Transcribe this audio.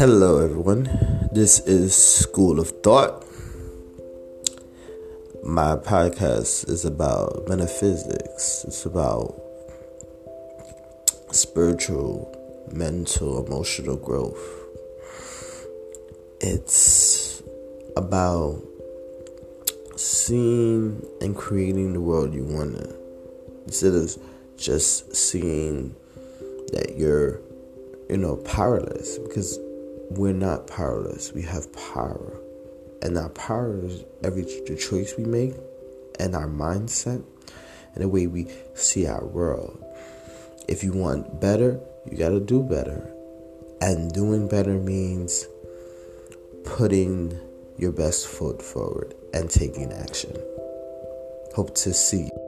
Hello, everyone. This is School of Thought. My podcast is about metaphysics, it's about spiritual, mental, emotional growth. It's about seeing and creating the world you want to, instead of just seeing that you're, you know, powerless because we're not powerless. We have power. And our power is every the choice we make and our mindset and the way we see our world. If you want better, you got to do better. And doing better means putting your best foot forward and taking action. Hope to see you.